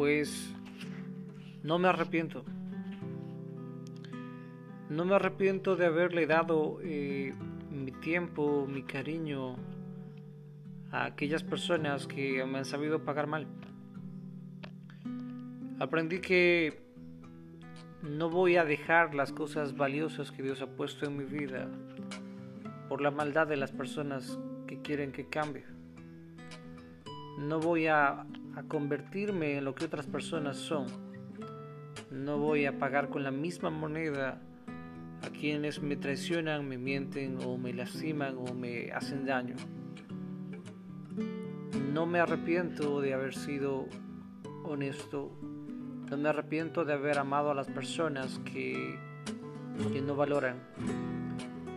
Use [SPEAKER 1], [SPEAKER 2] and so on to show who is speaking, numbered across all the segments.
[SPEAKER 1] Pues no me arrepiento. No me arrepiento de haberle dado eh, mi tiempo, mi cariño a aquellas personas que me han sabido pagar mal. Aprendí que no voy a dejar las cosas valiosas que Dios ha puesto en mi vida por la maldad de las personas que quieren que cambie. No voy a, convertirme en lo que otras personas son. No voy a pagar con la misma moneda a quienes me traicionan, me mienten o me lastiman o me hacen daño. No me arrepiento de haber sido honesto. No me arrepiento de haber amado a las personas que, que no valoran.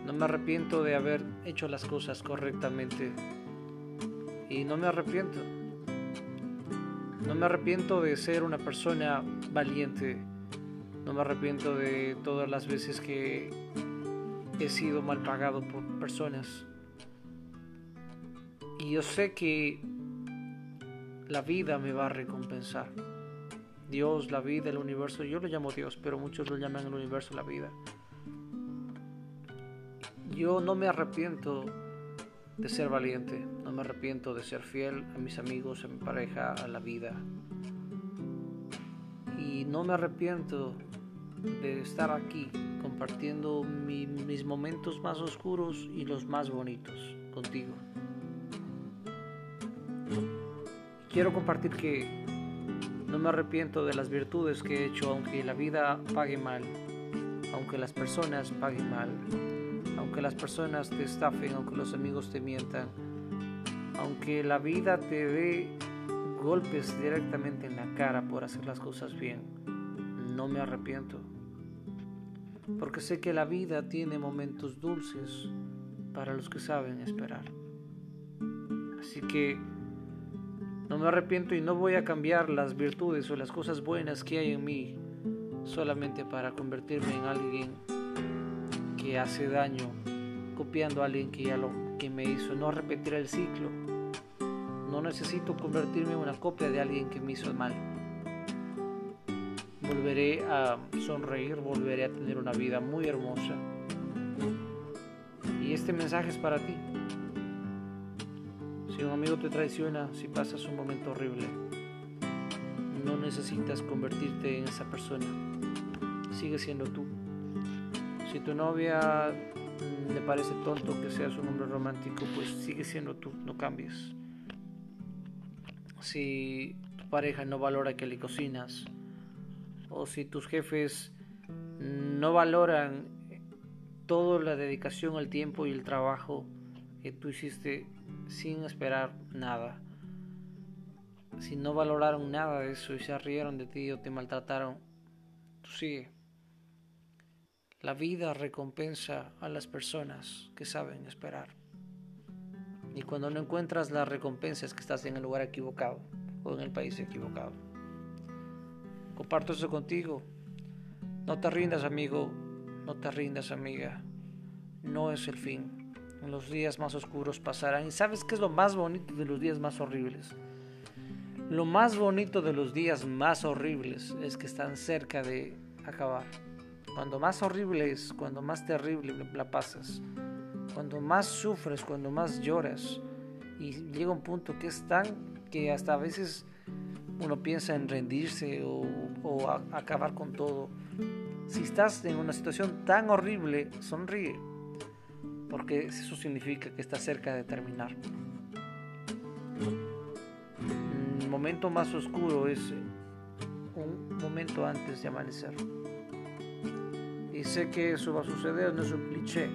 [SPEAKER 1] No me arrepiento de haber hecho las cosas correctamente. Y no me arrepiento. No me arrepiento de ser una persona valiente. No me arrepiento de todas las veces que he sido mal pagado por personas. Y yo sé que la vida me va a recompensar. Dios, la vida, el universo, yo lo llamo Dios, pero muchos lo llaman el universo, la vida. Yo no me arrepiento de ser valiente, no me arrepiento de ser fiel a mis amigos, a mi pareja, a la vida. Y no me arrepiento de estar aquí compartiendo mis momentos más oscuros y los más bonitos contigo. Quiero compartir que no me arrepiento de las virtudes que he hecho aunque la vida pague mal, aunque las personas paguen mal, aunque las personas te estafen, aunque los amigos te mientan, aunque la vida te dé golpes directamente en la cara por hacer las cosas bien, no me arrepiento. Porque sé que la vida tiene momentos dulces para los que saben esperar. Así que no me arrepiento y no voy a cambiar las virtudes o las cosas buenas que hay en mí solamente para convertirme en alguien que hace daño, copiando a alguien que ya lo que me hizo. No repetir el ciclo. No necesito convertirme en una copia de alguien que me hizo mal. Volveré a sonreír, volveré a tener una vida muy hermosa. Y este mensaje es para ti. Si un amigo te traiciona, si pasas un momento horrible, no necesitas convertirte en esa persona. Sigue siendo tú. Si tu novia le parece tonto que seas un hombre romántico, pues sigue siendo tú, no cambies. Si tu pareja no valora que le cocinas, o si tus jefes no valoran toda la dedicación, el tiempo y el trabajo que tú hiciste sin esperar nada. Si no valoraron nada de eso y se rieron de ti o te maltrataron, tú sigue. La vida recompensa a las personas que saben esperar. Y cuando no encuentras la recompensa es que estás en el lugar equivocado o en el país equivocado. Comparto eso contigo. No te rindas, amigo. No te rindas, amiga. No es el fin los días más oscuros pasarán. ¿Y sabes qué es lo más bonito de los días más horribles? Lo más bonito de los días más horribles es que están cerca de acabar. Cuando más horrible es, cuando más terrible la pasas, cuando más sufres, cuando más lloras, y llega un punto que es tan que hasta a veces uno piensa en rendirse o, o acabar con todo. Si estás en una situación tan horrible, sonríe porque eso significa que está cerca de terminar. El momento más oscuro es un momento antes de amanecer. Sé que eso va a suceder, no es un cliché.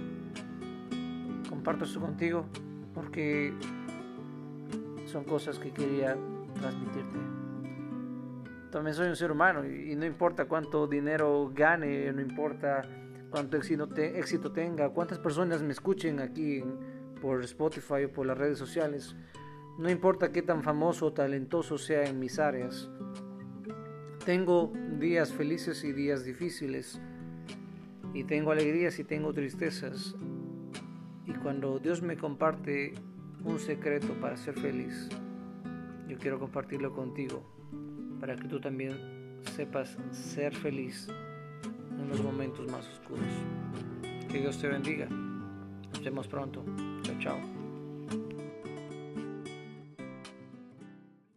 [SPEAKER 1] Comparto esto contigo porque son cosas que quería transmitirte. También soy un ser humano y no importa cuánto dinero gane, no importa cuánto éxito, éxito tenga, cuántas personas me escuchen aquí por Spotify o por las redes sociales. No importa qué tan famoso o talentoso sea en mis áreas. Tengo días felices y días difíciles. Y tengo alegrías y tengo tristezas. Y cuando Dios me comparte un secreto para ser feliz, yo quiero compartirlo contigo. para que tú también sepas ser feliz en los momentos más oscuros. Que Dios te bendiga. Nos vemos pronto. Chao, chao.